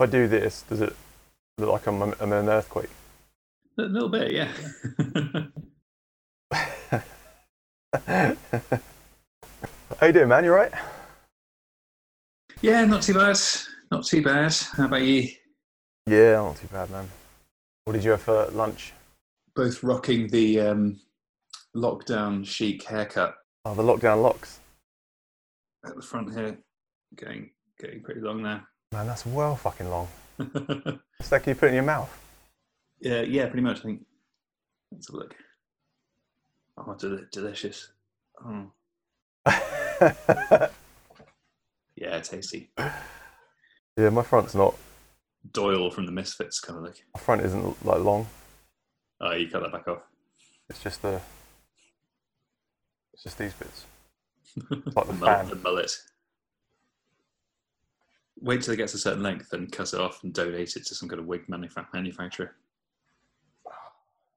if I do this, does it look like I'm, I'm in an earthquake? A little bit, yeah. How you doing, man? You right? yeah, not too bad. Not too bad. How about you? Yeah, not too bad, man. What did you have for lunch? Both rocking the um, lockdown chic haircut Oh, the lockdown locks. at the front here, getting getting pretty long now. Man, that's well fucking long. What's that you put it in your mouth? yeah, yeah, pretty much. I think. Let's have a look. Oh, del- delicious. Oh, yeah, tasty. yeah, my front's not. Doyle from the Misfits kind of look. My front isn't like long. Oh, you cut that back off. It's just the. It's just these bits. like the the, mullet, the mullet. Wait till it gets a certain length and cut it off and donate it to some kind of wig manufa- manufacturer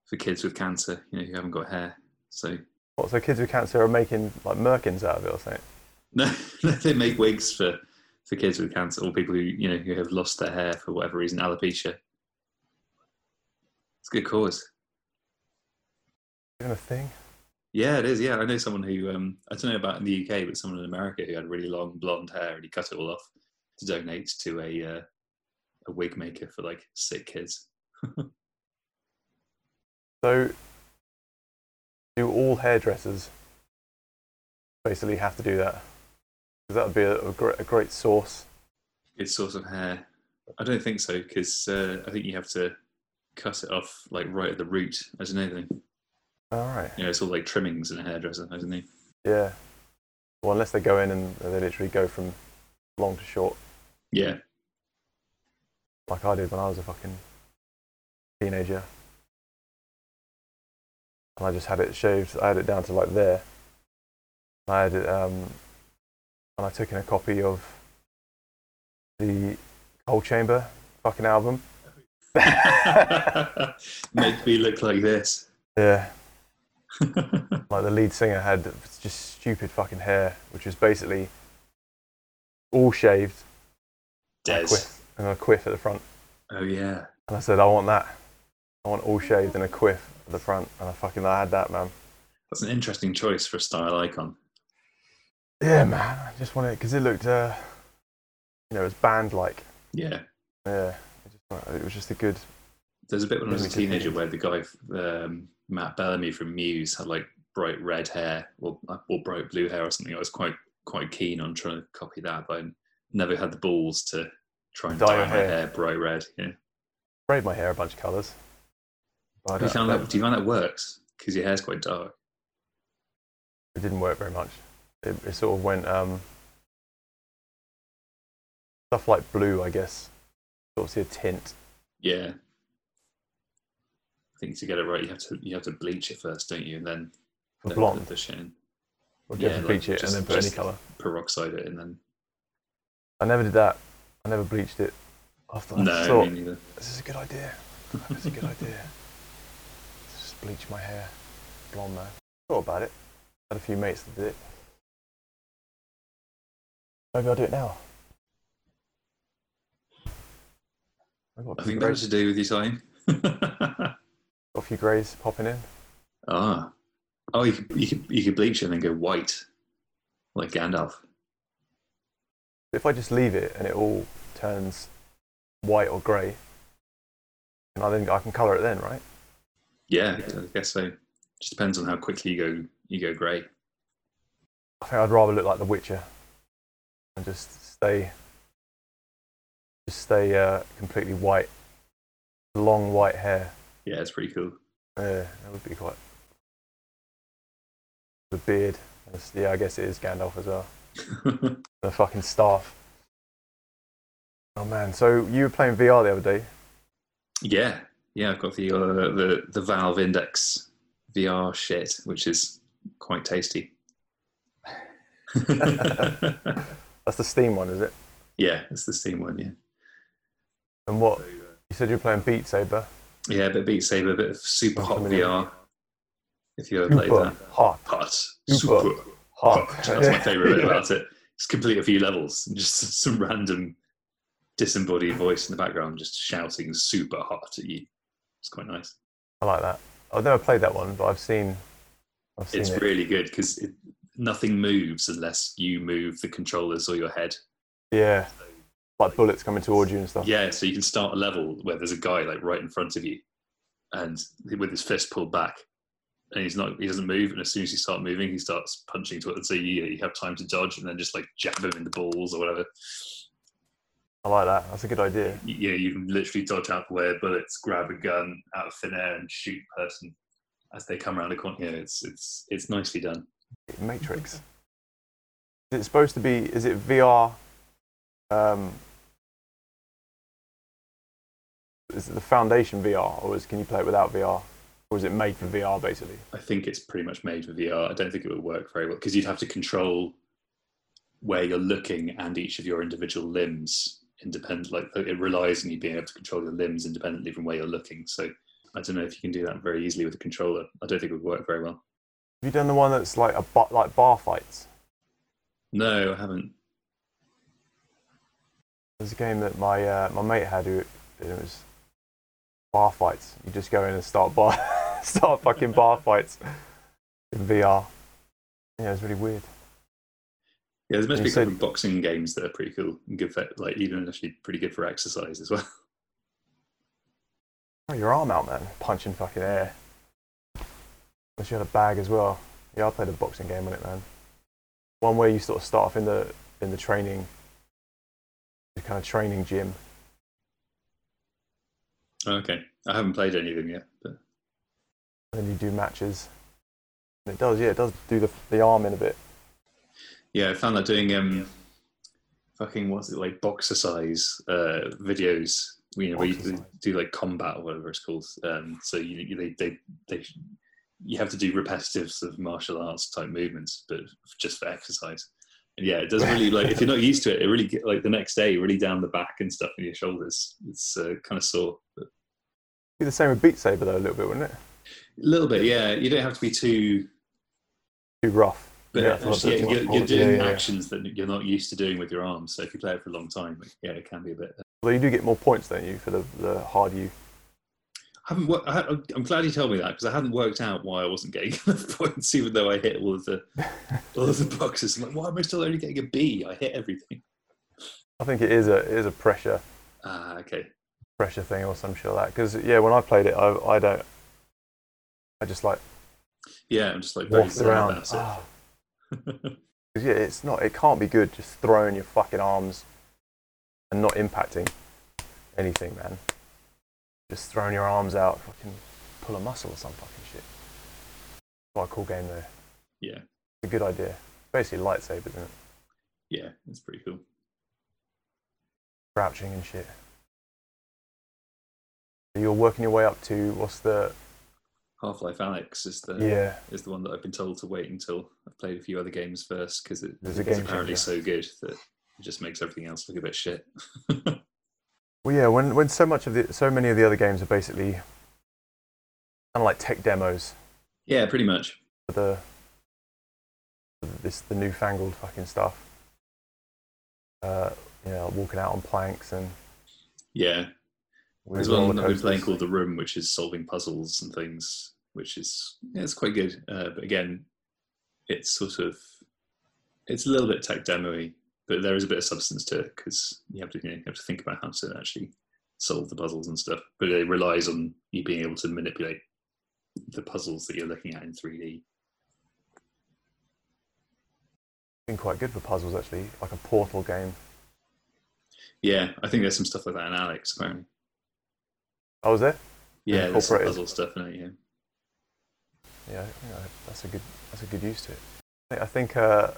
for kids with cancer, you know, who haven't got hair. So What? So kids with cancer are making like merkins out of it or something? no, they make wigs for for kids with cancer or people who you know who have lost their hair for whatever reason, alopecia. It's a good cause. Even a thing? Yeah, it is. Yeah, I know someone who um, I don't know about in the UK, but someone in America who had really long blonde hair and he cut it all off donate to a uh, a wig maker for like sick kids. So, do all hairdressers basically have to do that? Because that would be a, a, great, a great source. Good source of hair. I don't think so because uh, I think you have to cut it off like right at the root, as in anything. All right. You know, it's all like trimmings in a hairdresser, isn't it? Yeah. Well, unless they go in and they literally go from long to short, Yeah, like I did when I was a fucking teenager. And I just had it shaved. I had it down to like there. I had it, um, and I took in a copy of the Coal Chamber fucking album. make me look like this. Yeah. like the lead singer had just stupid fucking hair, which was basically all shaved Dez. quiff, and a quiff at the front. Oh yeah. And I said, I want that. I want all shaved and a quiff at the front. And I fucking I had that, man. That's an interesting choice for a style icon. Yeah, man. I just wanted it because it looked, uh, you know, it was band like. Yeah. Yeah. It, just, it was just a good. There's a bit when I was a teenager where the guy, um, Matt Bellamy from Muse, had like bright red hair or, or bright blue hair or something. I was quite quite keen on trying to copy that, but I never had the balls to try and Dye dye, my hair. hair. bright red. Yeah. Braid my hair a bunch of colours. But Do you, find that, do you find that works? Because your hair's quite dark. it didn't work very much. It, it sort of went um, stuff like blue, I guess. Sort of see a tint. Yeah. I think to get it right, you have to you have to bleach it first, don't you? And then For then blonde. put the shit in. Or do you have Yeah, to like bleach it just- and then put any colour. peroxide it, and then I never did that. I never bleached it. I thought, I no, thought me neither. this is a good idea. This is a good idea. Just bleach my hair blonde, man. Thought about it. Had a few mates that did it. Maybe I'll do it now. I think that was to do with your time. got a few greys popping in. ah, oh, you could, you could you could bleach it and then go white, like Gandalf. If I just leave it and it all turns white or grey, and I then I can colour it then, right? Yeah, I guess so. Just depends on how quickly you go you go grey. I think I'd rather look like The Witcher and just stay, just stay uh, completely white, long white hair. Yeah, it's pretty cool. Yeah, that would be quite. The beard, yeah, I guess it is Gandalf as well. The fucking staff. Oh man, so you were playing VR the other day. yeah, yeah. I've got the uh, the the Valve Index VR shit, which is quite tasty. That's the Steam one, is it? yeah, it's the Steam one. Yeah. And what you said you were playing Beat Saber. Yeah, a bit of Beat Saber, a bit of Super Hot. VR. If you ever played that. hot, Hot. Super Super Oh, hot. hot. That's my favourite bit about it. It's complete a few levels and just some random disembodied voice in the background just shouting super hot at you. It's quite nice. I like that. I've never played that one, but I've seen. I've seen It's it. really good because nothing moves unless you move the controllers or your head. yeah, like bullets coming towards you and stuff. Yeah, so you can start a level where there's a guy like right in front of you, and with his fist pulled back, and he's not he doesn't move, and as soon as you start moving, he starts punching to it. So you you have time to dodge and then just like jab him in the balls or whatever. I like that. That's a good idea. yeah you can literally dodge out the way of bullets, grab a gun out of thin air, and shoot a person as they come around the corner. Yeah, it's it's it's nicely done. Matrix. Is it supposed to be? Is it VR? Um, is it the Foundation VR, or is, can you play it without VR, or is it made for VR basically? I think it's pretty much made for VR. I don't think it would work very well because you'd have to control where you're looking and each of your individual limbs independent. Like it relies on you being able to control your limbs independently from where you're looking. So I don't know if you can do that very easily with a controller. I don't think it would work very well. Have you done the one that's like a bar, like bar fights? No, I haven't. There's a game that my uh, my mate had who it was bar fights. You just go in and start bar start fucking bar fights in VR. Yeah, it was really weird. Yeah, there's be said- boxing games that are pretty cool and good for like even actually pretty good for exercise as well. Oh, your arm out, man. Punching fucking air. Unless you had a bag as well. Yeah, I played a boxing game on it, man. One where you sort of start off in the in the training, the kind of training gym. Okay, I haven't played any of them yet, but And then you do matches. And it does, yeah, it does do the the arm in a bit. Yeah, I found that doing um, fucking what's it like boxercise uh, videos. You know, where you do like combat or whatever it's called. Um, so you, you they, they they you have to do repetitive sort of martial arts type movements, but just for exercise. And yeah, it does really like if you're not used to it, it really get, like the next day really down the back and stuff in your shoulders. It's uh, kind of sore. But Be the same with Beat Saber though, a little bit, wouldn't it? A little bit, yeah. You don't have to be too Too rough. But Yeah, yeah, it's not yeah, you're, you're doing Yeah, actions that you're not used to doing with your arms. So if you play it for a long time, yeah, it can be a bit. Well, you do get more points, don't you, for the, the harder you. I haven't. wor- I, I'm glad you told me that because I hadn't worked out why I wasn't getting enough points, even though I hit all of the all of the boxes. I'm like, why am I still only getting a B? I hit everything. I think it is a it is a pressure Ah, okay. pressure thing or some shit like that. Because yeah, when I played it, I I don't. I just like Yeah, I'm just like sad around. it. Ah. 'Cause, yeah, it's not. It can't be good just throwing your fucking arms and not impacting anything, man. Just throwing your arms out, fucking pull a muscle or some fucking shit. Quite a cool game though. yeah, It's A good idea. Basically lightsabers, isn't it? yeah, it's pretty cool. Crouching and shit. You're working your way up to what's the Half Life Alyx is the yeah is the one that I've been told to wait until I've played a few other games first because it, it's apparently changer. so good that it just makes everything else look a bit shit. Well, yeah, when when so much of the so many of the other games are basically kind of like tech demos yeah, pretty much. for the for this the newfangled fucking stuff. Uh, you know, walking out on planks and Yeah, There's one that I've been playing called The Room, which is solving puzzles and things, which is yeah, it's quite good. Uh, but again, it's sort of it's a little bit tech demo-y, but there is a bit of substance to it because you have to you, know, you have to think about how to actually solve the puzzles and stuff. But it relies on you being able to manipulate the puzzles that you're looking at in 3D. been quite good for puzzles actually, like a Portal game. Yeah, I think there's some stuff like that in Alyx apparently. Oh, was there? Yeah, there's some puzzle stuff in it. Yeah. Yeah, you know, that's a good that's a good use to it. I think, uh,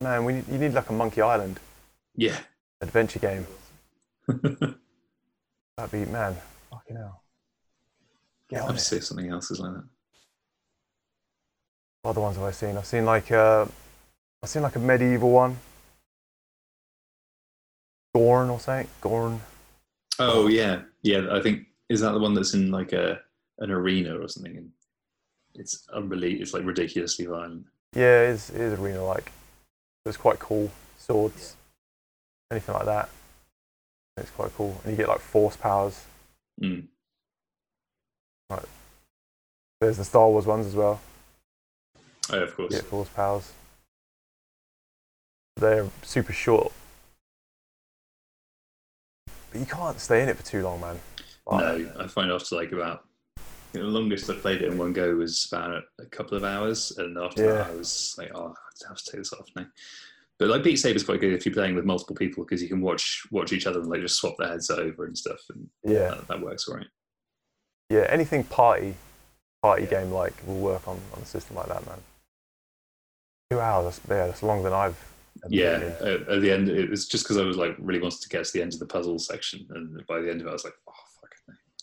man, we need, you need like a Monkey Island Yeah. adventure game. That'd be man, fucking hell. Get I'll on just it. say something else is like that. What other ones have I seen? I've seen like uh, I've seen like a medieval one. Gorn or something. Gorn. Oh yeah, yeah. I think is that the one that's in like a an arena or something, it's unbelievable. It's like ridiculously violent. Yeah, it is, it is arena like. It's quite cool. Swords. Anything like that. It's quite cool, and you get like force powers. Mm. There's the Star Wars ones as well. Oh, of course. You get force powers. They're super short, but you can't stay in it for too long, man. Like, No, I find after like about know, the longest I played it in one go was about a couple of hours, and after Yeah. that I was like, oh, I have to take this off now. But like Beat Saber's quite good if you're playing with multiple people because you can watch watch each other and like just swap their heads over and stuff, and Yeah, that, that works all right. yeah. Anything party, party game like will work on on a system like that, man. Two hours. That's, yeah, that's longer than I've. Yeah, at, at the end, it was just because I was like really wanted to get to the end of the puzzle section, and by the end of it, I was like,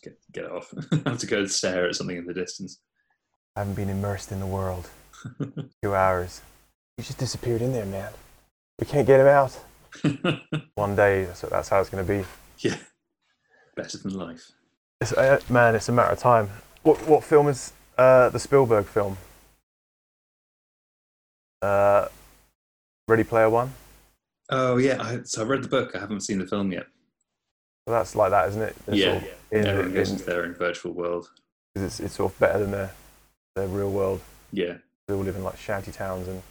get get off. I have to go and stare at something in the distance. I haven't been immersed in the world. Two hours. He just disappeared in there, man. We can't get him out. One day, that's, that's how it's going to be. yeah, better than life. It's, uh, man, it's a matter of time. What what film is uh, the Spielberg film? Uh, Ready Player One. Oh yeah, I, so I read the book. I haven't seen the film yet. Well, that's like that, isn't it? They're yeah, sort of in- everyone goes in- into their own virtual world. it's, it's sort of better than their their real world. Yeah, They all live in like shanty towns, and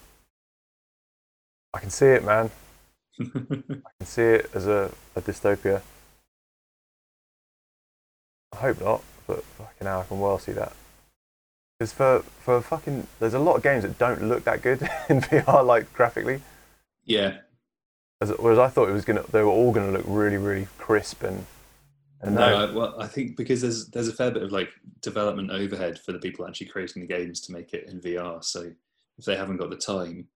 I can see it, man. I can see it as a, a dystopia. I hope not, but fucking hell, I can well see that. Because for, for fucking, there's a lot of games that don't look that good in VR, like graphically. yeah, As, whereas I thought it was gonna, they were all gonna look really, really crisp and. And no, I, well, I think because there's there's a fair bit of like development overhead for the people actually creating the games to make it in VR. So if they haven't got the time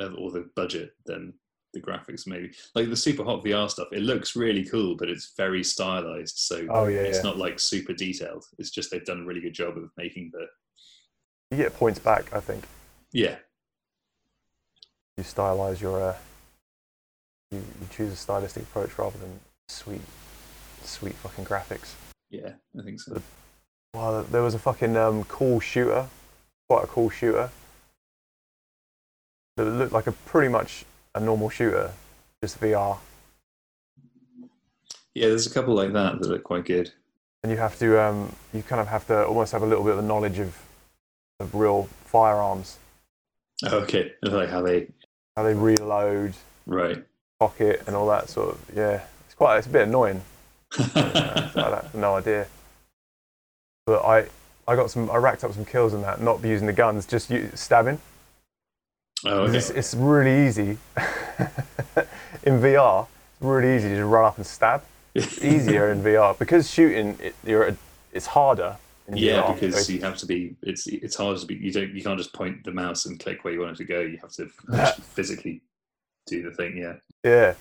or the budget, then the graphics maybe like the super hot VR stuff. It looks really cool, but it's very stylized. So Oh, yeah, it's yeah. not like super detailed. It's just they've done a really good job of making the you get points back. I think yeah you stylize your, uh, you, you choose a stylistic approach rather than sweet, sweet fucking graphics. yeah I think so. Well, there was a fucking um, cool shooter, quite a cool shooter. That looked like a pretty much a normal shooter, just VR. Yeah, there's a couple like that that look quite good. And you have to, um, you kind of have to almost have a little bit of the knowledge of, of real firearms, Oh, okay, like how they how they reload, right. Pocket, and all that sort of. Yeah, it's quite, it's a bit annoying. Uh, so I have no idea. But I, I got some, I racked up some kills in that, not using the guns, just stabbing. oh, okay. It's, it's really easy in VR. It's really easy to just run up and stab. It's easier in VR because shooting it, you're a, it's harder. In Yeah, VR. because you have to be. It's it's hard to be. You don't. You can't just point the mouse and click where you want it to go. You have to physically do the thing. Yeah. yeah,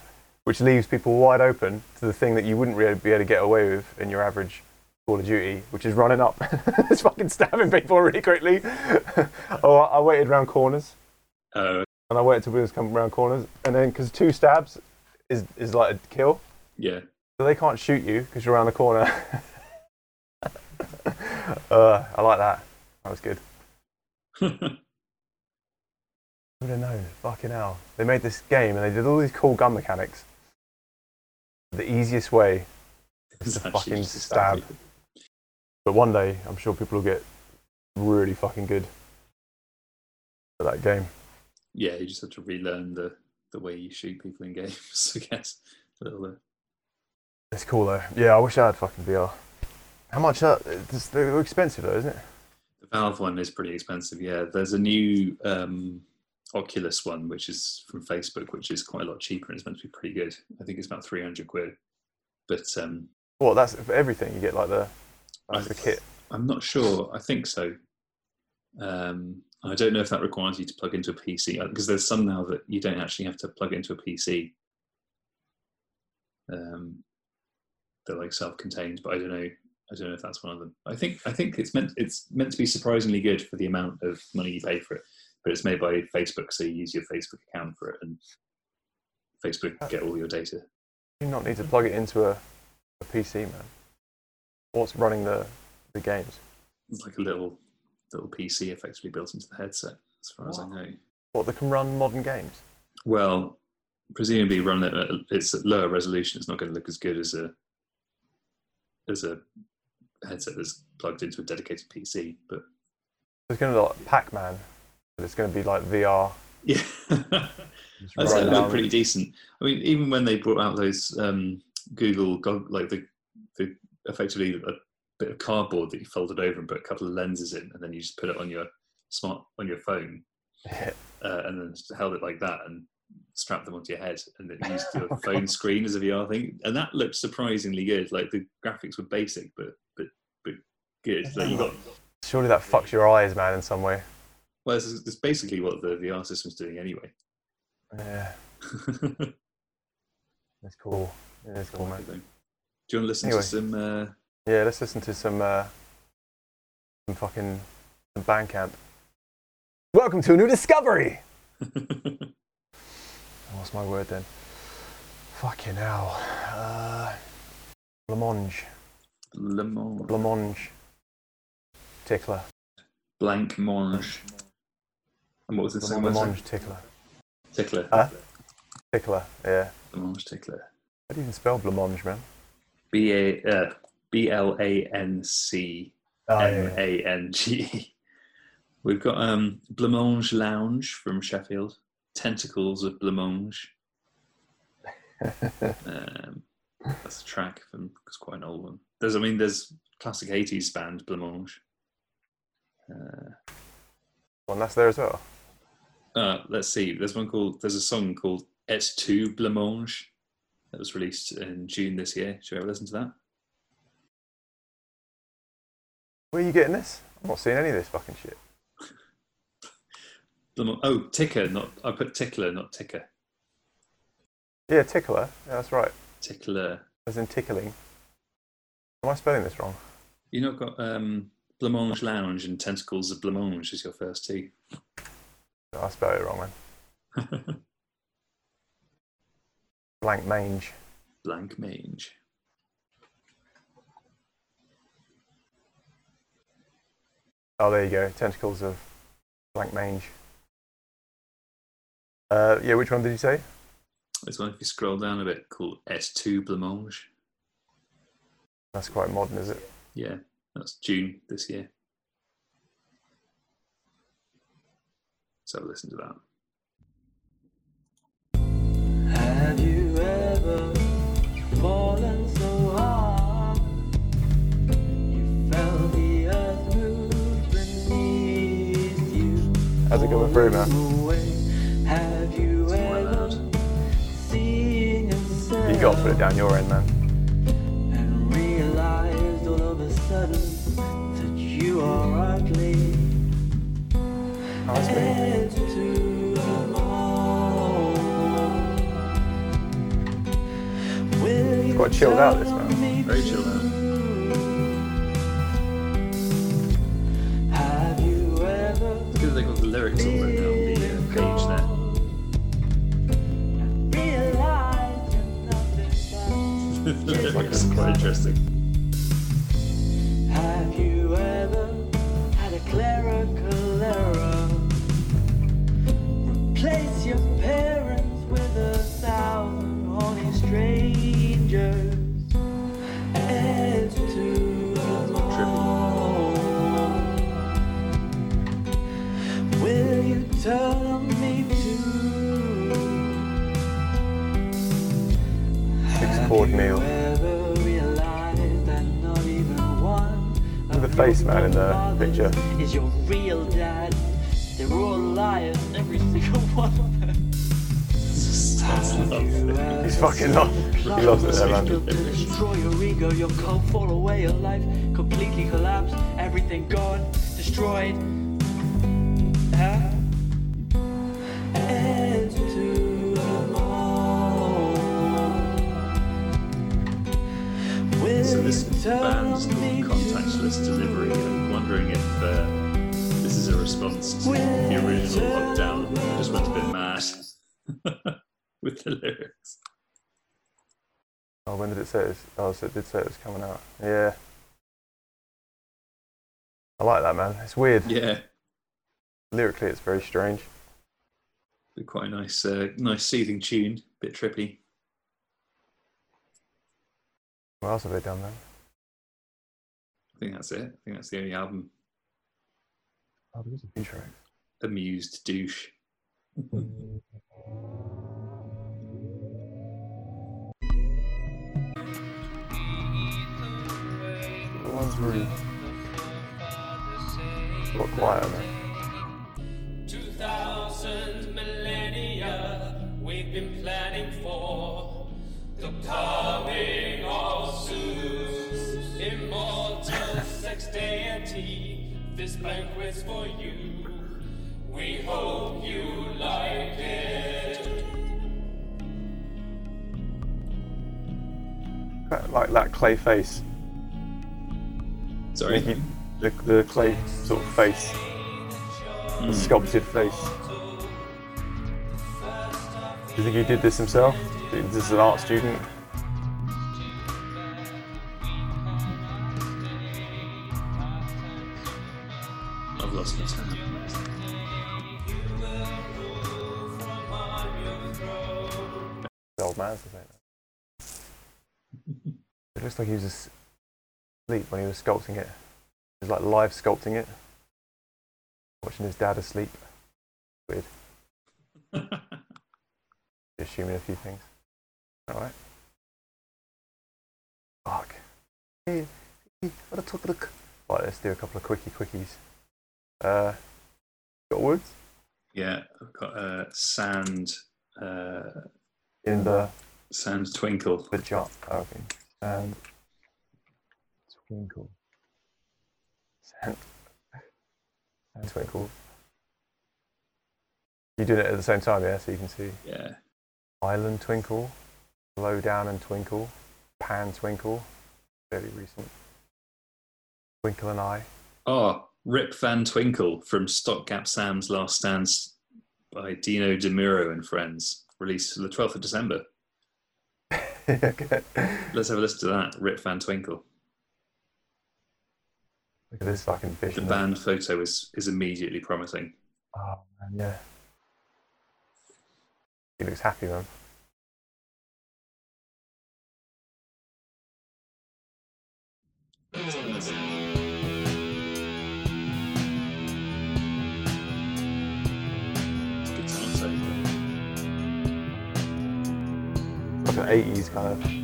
which leaves people wide open to the thing that you wouldn't really be able to get away with in your average Call of Duty, which is running up, it's fucking stabbing people really quickly. oh, I I waited around corners Uh, and I waited till we was coming around corners, and then because two stabs is is like a kill. yeah. So they can't shoot you because you're around the corner. uh, I like that. That was good. Who would have known? Fucking hell. They made this game and they did all these cool gun mechanics. The easiest way is to fucking to stab. But one day, I'm sure people will get really fucking good at that game. Yeah, you just have to relearn the the way you shoot people in games. I guess a little bit. It's cool though. Yeah, I wish I had fucking VR. How much? Uh, it's- they're expensive though, isn't it? The Valve one is pretty expensive. Yeah, there's a new um, Oculus one, which is from Facebook, which is quite a lot cheaper and it's meant to be pretty good. I think it's about 300 quid. But um, Well, that's for everything. You get like the I- the kit. I'm not sure. I think so. Um, I don't know if that requires you to plug into a PC because there's some now that you don't actually have to plug into a PC. Um, they're like self-contained, but I don't know. I don't know if that's one of them. I think I think it's meant it's meant to be surprisingly good for the amount of money you pay for it. But it's made by Facebook, so you use your Facebook account for it, and Facebook uh, get all your data. You not need to plug it into a, a PC, man. What's running the the games? It's like a little little PC effectively built into the headset, as far as I know. What that can run modern games? Well, presumably run it at it's at lower resolution. It's not going to look as good as a as a headset that's plugged into a dedicated PC. But It's going to look like Pac-Man, it's going to be like VR. yeah, Just I'd run say it down- looked pretty decent. I mean, even when they brought out those um, Google gog- like the the effectively a bit of cardboard that you folded over and put a couple of lenses in, and then you just put it on your smart on your phone, uh, and then held it like that and strapped them onto your head, and then used your Oh, phone screen as a VR thing, and that looked surprisingly good. Like the graphics were basic, but but but good. Like you got Surely that fucks your eyes, man, in some way. Well, it's, basically what the VR system's doing anyway. Yeah, it's cool. Yeah, it's cool, man. Do you want to listen Anyway. to some? Uh, Yeah, let's listen to some uh, some fucking some Bandcamp. Welcome to a new discovery. What's my word then? Fucking hell. Uh, blancmange. Le Mans. Blancmange. Tickler. Blank Mange. And what was the second word? Blancmange tickler. Tickler. Huh? Tickler, yeah. Blancmange tickler. How do you even spell blancmange, man? B A uh, B L A N C Oh, M A N G. We've got um, Blancmange Lounge from Sheffield. Tentacles of Blancmange. Um, that's a track from it's quite an old one. There's, I mean, there's classic '80s band Blancmange. Uh, One that's there as well. Uh, let's see. There's one called. There's a song called "Et tu Blancmange" that was released in June this year. Should we ever listen to that? Where are you getting this? I'm not seeing any of this fucking shit. Oh, ticker, not. I put tickler, not ticker. Yeah, tickler. Yeah, that's right. Tickler. As in tickling. Am I spelling this wrong? You've not got um, Blancmange Lounge and Tentacles of Blancmange as your first two. I spelled it wrong, man. Blank mange. Blank Mange. Oh, there you go. Tentacles of blank mange. Uh, yeah, which one did you say? This one, if you scroll down a bit, called Et tu Blancmange. That's quite modern, is it? Yeah, that's June this year. So listen to that. Have you ever fallen so hard you felt the earth move beneath you? How's it going through, man? Have you It's ever seen yourself You got to put it down your end, man. and realized all of a sudden that you are ugly? That's me. Head to the moon. Will you quite chilled out, this, tell man. me Very chilled out. Have you ever It's good they've got the lyrics all written out on the uh, page realized you're there. the quite interesting. Have you ever had a clerical error? Parents with a thousand horny strangers. Head to the not. Will you turn me to? Six chord meal. Ever realized that not even one Look at the face, man, in the picture. Is your real dad? They're all liars, every single one fucking lost. He lost it there, man. Built to destroy your ego, your cult fall away, your life completely collapsed, everything gone, destroyed. Huh? Head to the moon. Will So this you band's me called Contactless Delivery. I'm wondering if uh, this is a response to the original lockdown. I just went a bit mad with the lyrics. Oh, when did it say it? Was, oh, so it did say it was coming out. Yeah. I like that, man. It's weird. Yeah, Lyrically, it's very strange. Quite a nice, uh, nice soothing tune. Bit trippy. What else have they done then? I think that's it. I think that's the only album. Oh, there's a few tracks. Amused douche. The ones where he quiet, man. 2000 millennia we've been planning for the coming of Zeus, immortal sex deity. This banquet's for you. We hope you like it. Like that clay face. Sorry. The, the clay sort of face. The hmm. sculpted face. Do you think he did this himself? This is an art student. I've lost my tab. Old man's same. It looks like he was asleep when he was sculpting it. He was like live sculpting it. Watching his dad asleep. Weird. Assuming a few things. Alright. Fuck. Hey, hey, what a talk look. Right, let's do a couple of quickie quickies. Uh, got words? yeah, I've got uh, sand, uh, In the sand twinkle. The jump. Okay. And twinkle. Sand. And twinkle. You did it at the same time, yeah, so you can see Yeah. Island Twinkle, Low Down and Twinkle, Pan Twinkle, fairly recent. Twinkle and I. Oh, Rip Van Twinkle from Stopgap Sam's Last Stands by Dino DeMuro and Friends, released the 12th of December. okay. Let's have a listen to that. Rip Van Twinkle. Look at this fucking fish. The band photo is, is immediately promising. Oh man, yeah. He looks happy, man. Like an 80s kind of.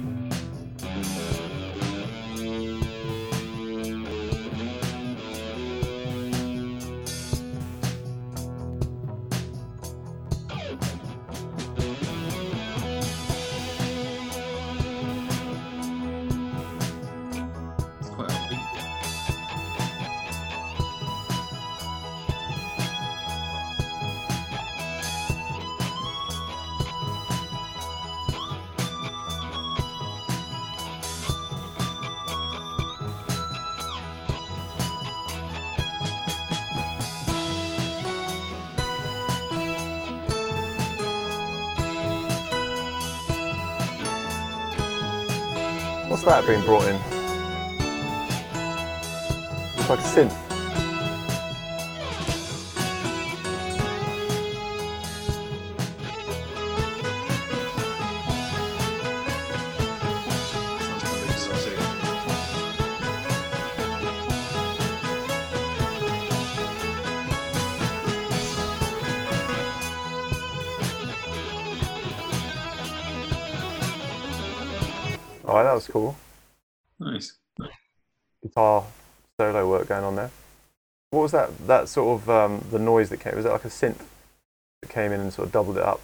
That being brought in? It's like a synth. Oh, that was cool. Nice. Guitar solo work going on there. What was that? That sort of um, the noise that came. Was that like a synth that came in and sort of doubled it up?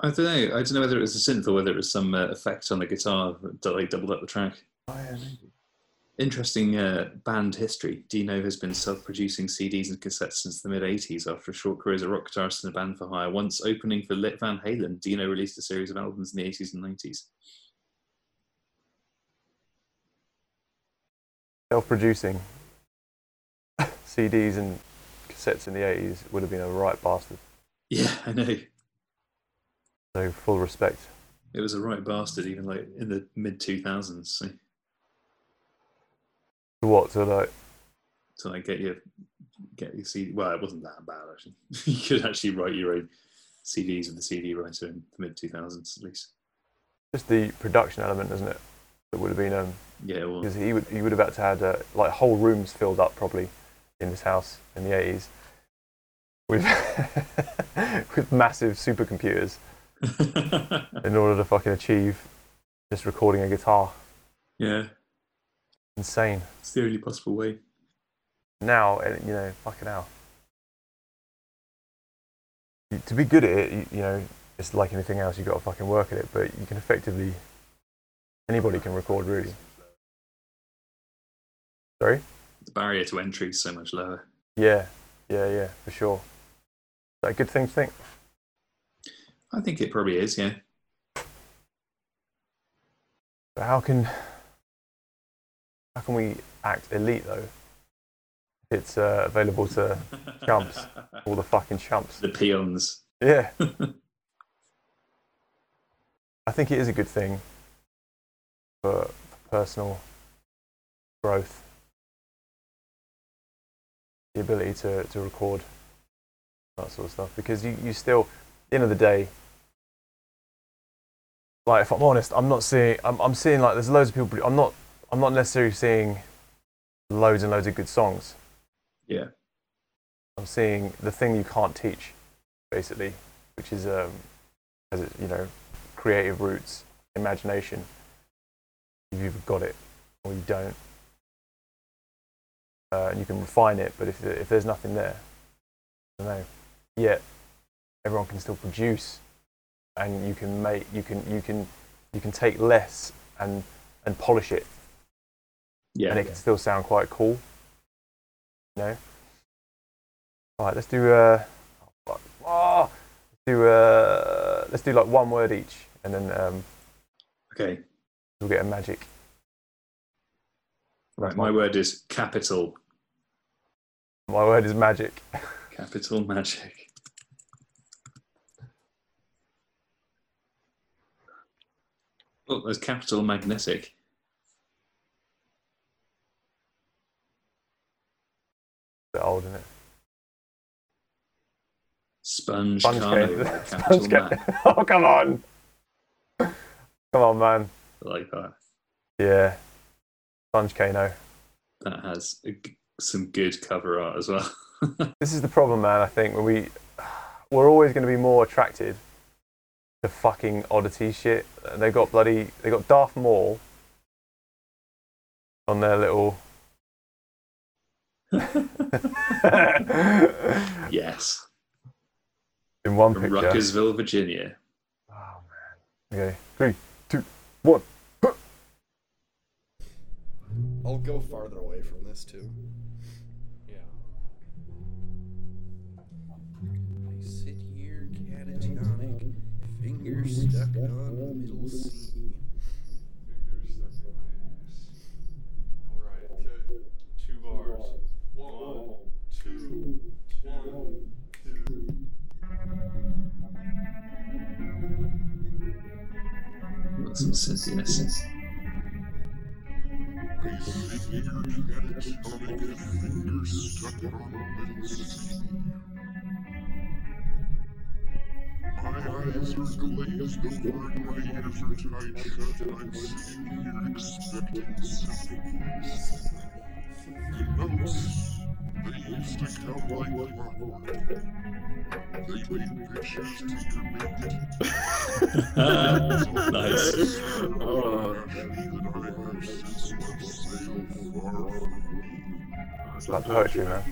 I don't know. I don't know whether it was a synth or whether it was some uh, effect on the guitar that like doubled up the track. Oh yeah. Interesting uh, band history. Dino has been self-producing CDs and cassettes since the mid-80s after a short career as a rock guitarist in a band for hire. Once opening for Lit Van Halen, Dino released a series of albums in the 80s and 90s. Self-producing CDs and cassettes in the 80s would have been a right bastard. Yeah, I know. So full respect. It was a right bastard even like in the mid-2000s. So, To what? To like, to like get your get your CD. Well, it wasn't that bad actually. you could actually write your own CDs of the CD writer in the mid 2000s, at least. Just the production element, isn't it? That would have been um, Yeah, well, because he would he would have had to had uh, like whole rooms filled up probably in this house in the eighties with with massive supercomputers in order to fucking achieve just recording a guitar. yeah, Insane. it's the only possible way. Now, eh, you know, fucking hell. To be good at it, you, you know, it's like anything else. You've got to fucking work at it. But you can effectively, anybody can record really. Sorry. The barrier to entry is so much lower. Yeah, yeah, yeah, for sure. Is that a good thing to think? I think it probably is, yeah. But how can how can we act elite though? If it's uh, available to Chumps. all the fucking chumps. the peons. Yeah. I think it is a good thing for personal growth. The ability to, to record that sort of stuff. Because you, you still, at the end of the day, like if I'm honest, I'm not seeing I'm, I'm seeing like there's loads of people I'm not I'm not necessarily seeing loads and loads of good songs. Yeah. I'm seeing the thing you can't teach, basically, which is um, as it, you know, creative roots, imagination. You've got it or you don't, uh, and you can refine it. But if if there's nothing there, I don't know. Yet everyone can still produce, and you can make you can you can you can take less and and polish it Yeah. and it can still sound quite cool. You know. All right, let's do. Uh, oh. Oh, let's do. Uh, let's do like one word each, and then um, Okay. We'll get a magic. Right. My word is capital. My word is magic. Capital magic. Oh, there's capital magnetic. bit old, isn't it? Sponge, Sponge carnival. Capital Sponge ma- Oh, come on. Come on, man. Like that. Yeah. Sponge Kano. That has some good cover art as well. This is the problem, man. I think when we we're always going to be more attracted to fucking oddity shit. They got bloody they got Darth Maul on their little. yes. In one From picture. Ruckersville, Virginia. Oh man. Okay. Three, two, one. I'll go farther away from this too. Yeah. I sit here catatonic, fingers stuck on the middle C. Alright, two My eyes are glazed over and my ears are tight shut. I'm sitting here expecting symphonies. The notes, they used to come like clockwork. They made pictures to your mate. nice. Oh, It's like poetry, man.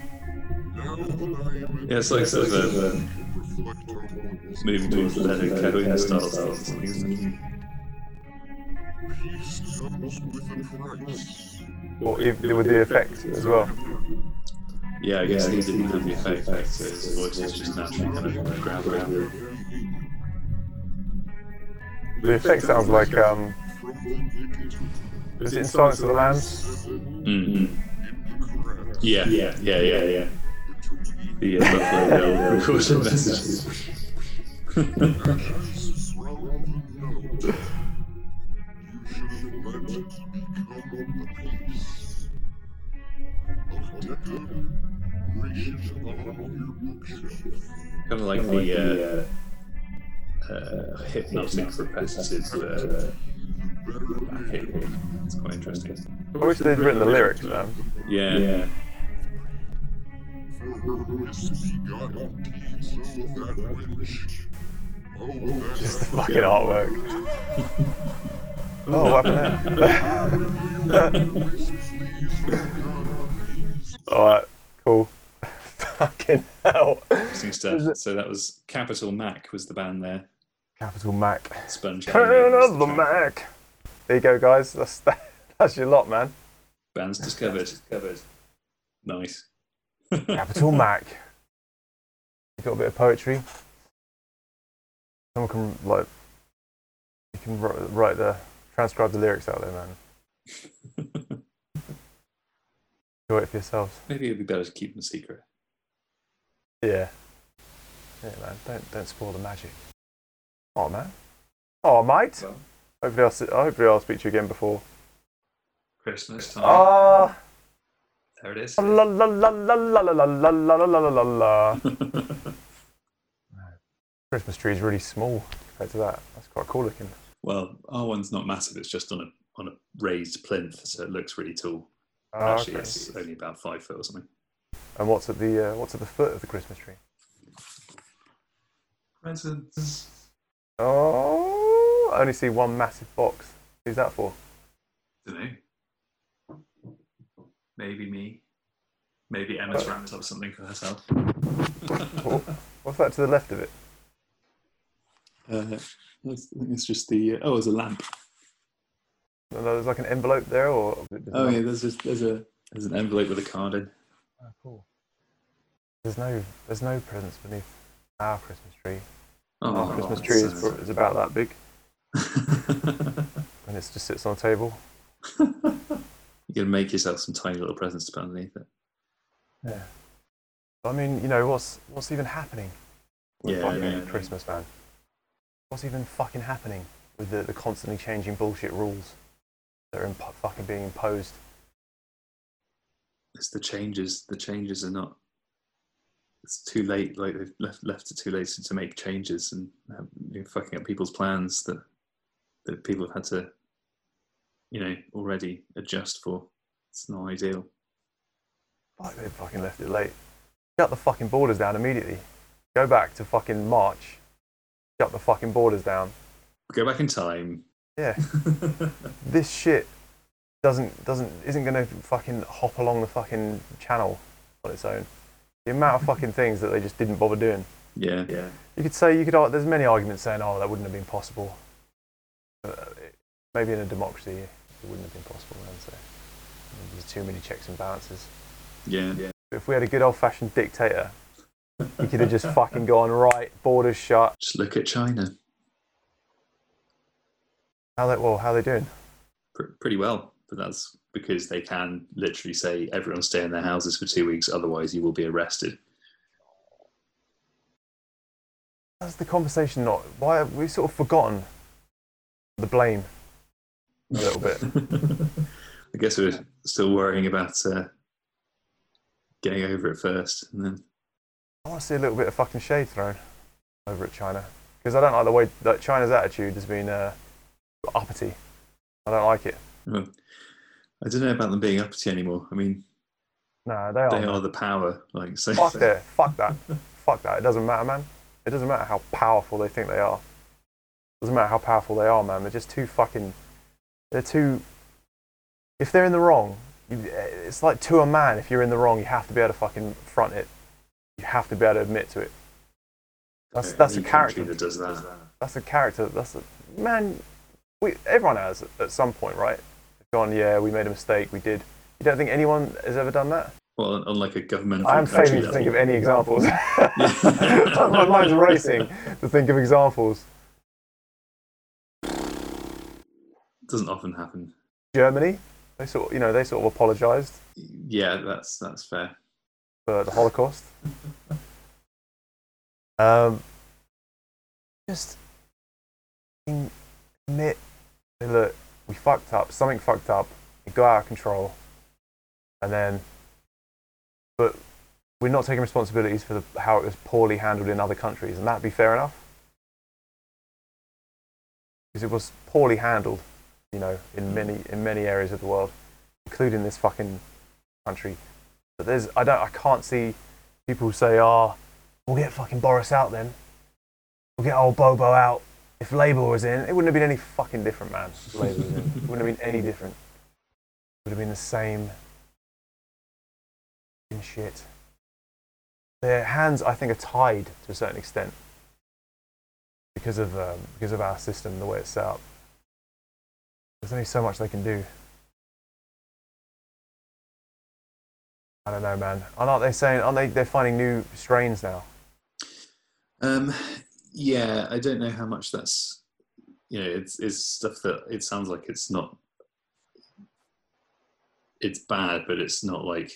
Yeah, it's like sort of a, moving towards Leonard Cohen style stuff or something, isn't it? Peace comes with a. Or if, with the effects as well. Yeah, I guess he didn't have the effect, so his voice was just naturally kind of gravelly. The effect sounds like um. Is it in Silence of the Lambs? Mm-hmm. Yeah, yeah, yeah, yeah, yeah. The uh, Buffalo Bill recorded messages. Kind of like the uh, uh, hypnotic, repetitive uh, backing. It's quite interesting. I wish they'd written the lyrics, man. Yeah, yeah. For her whiskey got empty, so that wench. Oh, that's Just the fucking artwork. oh, what happened there? Alright, cool. fucking hell. Interesting stuff. So that was Capital Mac was the band there. Capital Mac. Sponge. Turn Avenue of the the track. Mac. There you go, guys. That's that's your lot, man. Bands discovered. discovered. Nice. Capital Mac. You got a bit of poetry. Someone can like, you can write, write the transcribe the lyrics out there, man. Enjoy it for yourselves. Maybe it'd be better to keep them secret. Yeah. Yeah, man. Don't don't spoil the magic. Oh, man. Oh, mate. Well. Hopefully, I'll, si- hopefully I'll speak to you again before. Christmas time. Ah. there it is. La la la la la la la la la la la la la. Christmas tree is really small compared to that. That's quite cool looking. well, our one's not massive. It's just on a on a raised plinth, so it looks really tall. Oh, Actually, okay. it's only about five foot or something. And what's at the uh, what's at the foot of the Christmas tree? Presents. Oh, I only see one massive box. Who's that for? Don't know. Maybe me. Maybe Emma's wrapped up something for herself. What- What's that to the left of it? Uh, that's- I think it's just the. Uh, oh, it's a lamp. No, There's like an envelope there, or Oh yeah, there's just there's a there's an envelope with a card in. Oh, cool. There's no there's no presents beneath our Christmas tree. Oh, Our Christmas tree is, for, is about that big, and it just sits on a table. you can make yourself some tiny little presents to put underneath it. Yeah. I mean, you know, what's what's even happening with Yeah, fucking yeah. Christmas, man? What's even fucking happening with the, the constantly changing bullshit rules that are fucking being imposed? It's the changes. The changes are not. It's too late. Like they've left left it too late to, to make changes and um, fucking up people's plans that that people have had to, you know, already adjust for. It's not ideal. Fuck, they fucking left it late. Shut the fucking borders down immediately. Go back to fucking March. Shut the fucking borders down. Go back in time. Yeah. this shit doesn't doesn't isn't gonna fucking hop along the fucking channel on its own. The amount of fucking things that they just didn't bother doing. Yeah, yeah. You could say you could. ar- There's many arguments saying, "Oh, that wouldn't have been possible." It- maybe in a democracy, it wouldn't have been possible. Then, so there's too many checks and balances. Yeah, yeah. If we had a good old-fashioned dictator, he could have just fucking gone right, borders shut. Just look at China. How they well? How they doing? Pr- pretty well, but that's because they can literally say everyone stay in their houses for two weeks, otherwise you will be arrested. That's the conversation. Not why have we sort of forgotten the blame a little bit. I guess we're still worrying about uh, getting over it first, and then I want to see a little bit of fucking shade thrown over at China because I don't like the way that China's attitude has been uh, uppity. I don't like it. well, I don't know about them being uppity anymore. I mean, No, they are. they are the power. Like, so Fuck that. Fuck that. Fuck that. It doesn't matter, man. It doesn't matter how powerful they think they are. Doesn't matter how powerful they are, man. They're just too fucking. They're too. If they're in the wrong, you, eh, it's like to a man. If you're in the wrong, you have to be able to fucking front it. You have to be able to admit to it. That's that's a character. that does that. That's a character. That's a man. We everyone has at some point, right? Gone. Yeah, we made a mistake. We did. You don't think anyone has ever done that? Well, on a government. I am failing to think of any examples. My mind's racing to think of examples. Doesn't often happen. Germany, they sort of, you know, they sort of apologised Yeah, that's that's fair. for the Holocaust. Um, just admit, look, we fucked up. Something fucked up. It got out of control, and then, but we're not taking responsibilities for the, how it was poorly handled in other countries, and that'd be fair enough. because it was poorly handled, you know, in many in many areas of the world, including this fucking country. But there's I don't I can't see people say, "Oh, we'll get fucking Boris out then. We'll get old Bobo out." If Labour was in, it wouldn't have been any fucking different, man. Labour was in. It wouldn't have been any different. It would have been the same shit. Their hands, I think, are tied to a certain extent because of um, because of our system, the way it's set up. There's only so much they can do. I don't know, man. Aren't they saying? Aren't they? They're finding new strains now. Um, yeah, I don't know how much that's. You know, it's it's stuff that it sounds like it's not. It's bad, but it's not like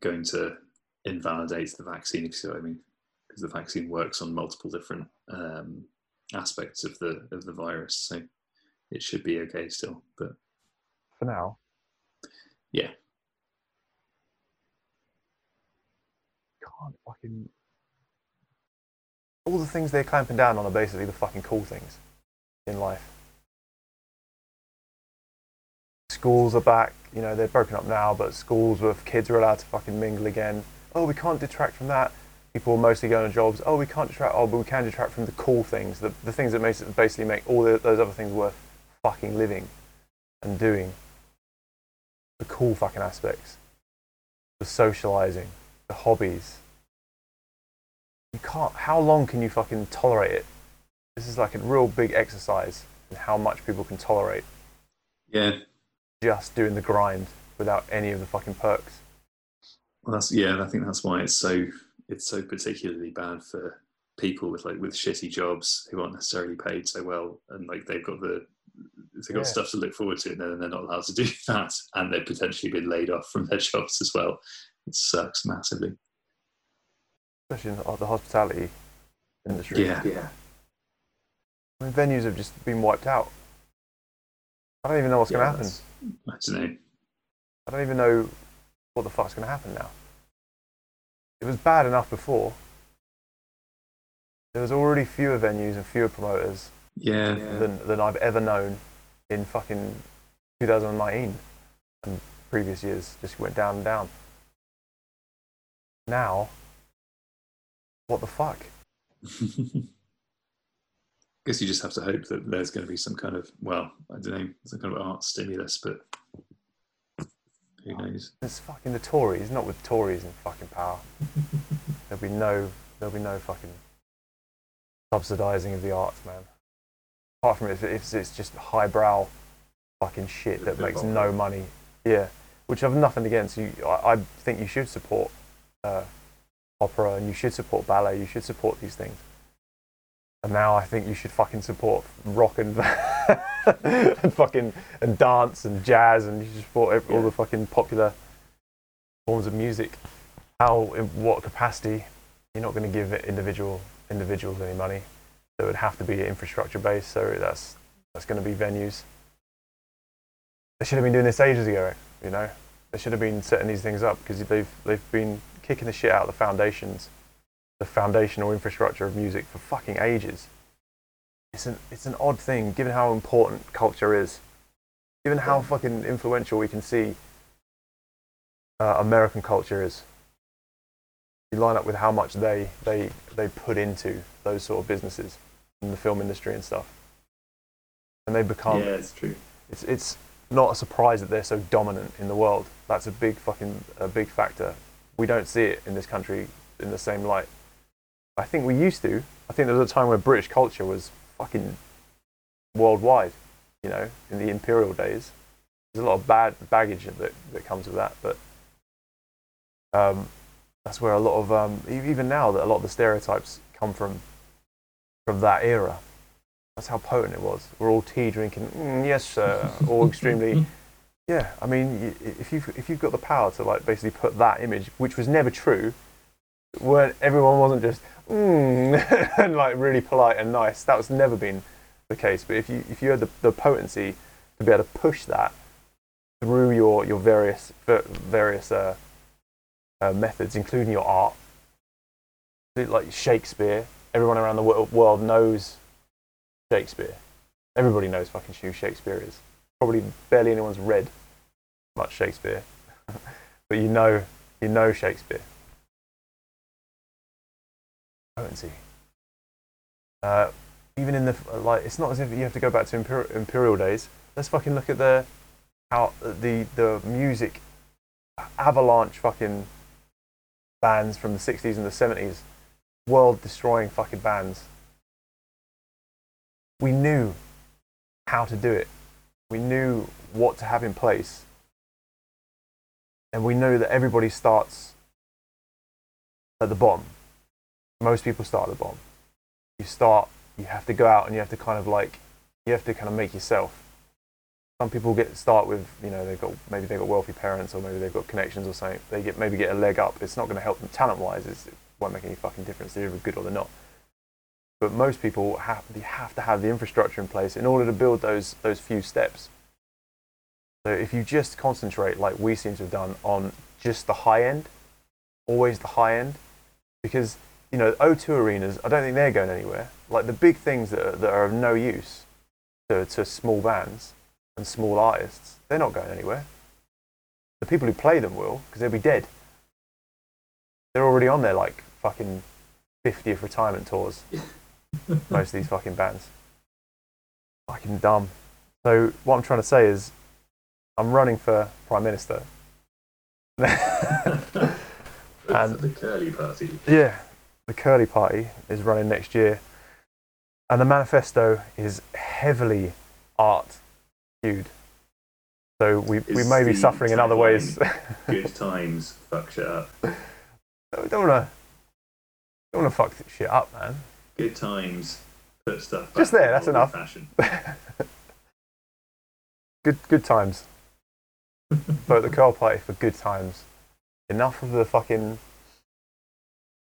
going to invalidate the vaccine. If you see what I mean, because the vaccine works on multiple different um, aspects of the of the virus, so it should be okay still. But For now, yeah, can't fucking. All the things they're clamping down on are basically the fucking cool things in life. Schools are back, you know, they're broken up now, but schools where kids are allowed to fucking mingle again. Oh, we can't detract from that. People are mostly going to jobs. Oh, we can't detract. Oh, but we can detract from the cool things, the, the things that makes basically make all the, those other things worth fucking living and doing. The cool fucking aspects, the socializing, the hobbies, you can't how long can you fucking tolerate it this is like a real big exercise in how much people can tolerate yeah. just doing the grind without any of the fucking perks Well, that's yeah. And I think that's why it's so it's so particularly bad for people with like with shitty jobs who aren't necessarily paid so well, and like they've got the they've got Yeah. stuff to look forward to, and then they're not allowed to do that, and they've potentially been laid off from their jobs as well. It sucks massively. especially in the, the hospitality industry Yeah, yeah. I mean, venues have just been wiped out i don't even know what's going to happen I don't know. i don't even know what the fuck's going to happen now it was bad enough before there was already fewer venues and fewer promoters Yeah, than, than I've ever known in fucking 2019 and previous years. Just went down and down. Now, what the fuck? I guess you just have to hope that there's going to be some kind of well, I don't know, some kind of art stimulus, but who knows? It's fucking the Tories, not with Tories in fucking power. there'll be no, there'll be no fucking subsidising of the arts, man. Apart from if it's, it's just highbrow fucking shit that makes no money. Yeah, which I've nothing against. You, I, I think you should support uh, opera and you should support ballet. You should support these things. And now I think you should fucking support rock and, and fucking and dance and jazz and you should support ev- all the fucking popular forms of music. How, in what capacity? You're not going to give individual individuals any money. So it would have to be infrastructure based. So that's that's going to be venues. They should have been doing this ages ago. You know, they should have been setting these things up because they've they've been kicking the shit out of the foundations, the foundational infrastructure of music for fucking ages. It's an it's an odd thing given how important culture is, given how fucking influential we can see uh, American culture is. You line up with how much they they they put into those sort of businesses in the film industry and stuff, and they become Yeah, it's true. it's it's not a surprise that they're so dominant in the world. That's a big fucking a big factor. We don't see it in this country in the same light. I think we used to. I think there was a time where British culture was fucking worldwide. You know, in the imperial days, there's a lot of bad baggage that that comes with that. But um, that's where a lot of um, even now that a lot of the stereotypes come from from that era. That's how potent it was. We're all tea drinking, mm, yes, sir, or extremely. Yeah, I mean, if you if you've got the power to like basically put that image, which was never true, weren't everyone wasn't just mm, and like really polite and nice. That was never been the case. But if you if you had the, the potency to be able to push that through your your various various uh, uh, methods, including your art, like Shakespeare, everyone around the world knows Shakespeare. Everybody knows fucking who Shakespeare is. Probably barely anyone's read much Shakespeare, but you know, you know Shakespeare. Potency. Uh, even in the like, it's not as if you have to go back to imperial, imperial days. Let's fucking look at the how the the music avalanche fucking bands from the 60s and the 70s, world destroying fucking bands. We knew how to do it. We knew what to have in place. And we know that everybody starts at the bottom. Most people start at the bottom. You start, you have to go out and you have to kind of like, you have to kind of make yourself some people get start with you know they've got maybe they've got wealthy parents or maybe they've got connections or something they get maybe get a leg up it's not going to help them talent wise it won't make any fucking difference they're either good or they're not but most people have have to have the infrastructure in place in order to build those those few steps so if you just concentrate like we seem to have done on just the high end always the high end because you know o2 arenas i don't think they're going anywhere like the big things that are, that are of no use to, to small bands and small artists, they're not going anywhere. The people who play them will, because they'll be dead. They're already on there like fucking 50th retirement tours. most of these fucking bands. Fucking dumb. So what I'm trying to say is, I'm running for prime minister. And the curly party. Yeah, the Curly Party is running next year, and the manifesto is heavily art skewed. So we, we may be suffering in other ways. Good times, fuck shit up. don't wanna don't wanna fuck this shit up, man. Good times, put stuff. Just there, that's enough. Fashion. Good good times. Vote the Curl Party for good times. Enough of the fucking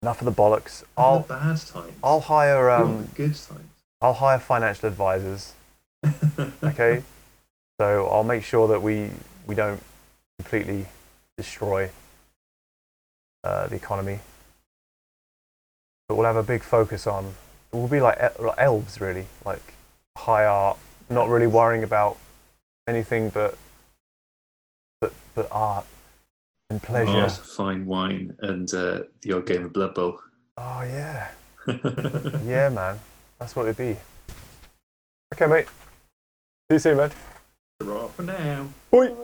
enough of the bollocks. All I'll the bad times. I'll hire um good times. I'll hire financial advisors. Okay? so I'll make sure that we we don't completely destroy uh, the economy. But we'll have a big focus on we'll be like like elves really, like high art, not really worrying about anything but but but art and pleasure. Art, fine wine, and uh, the odd game of Blood Bowl. Oh yeah. Yeah man. That's what it'd be. Okay mate. See you soon man. For now. Bye.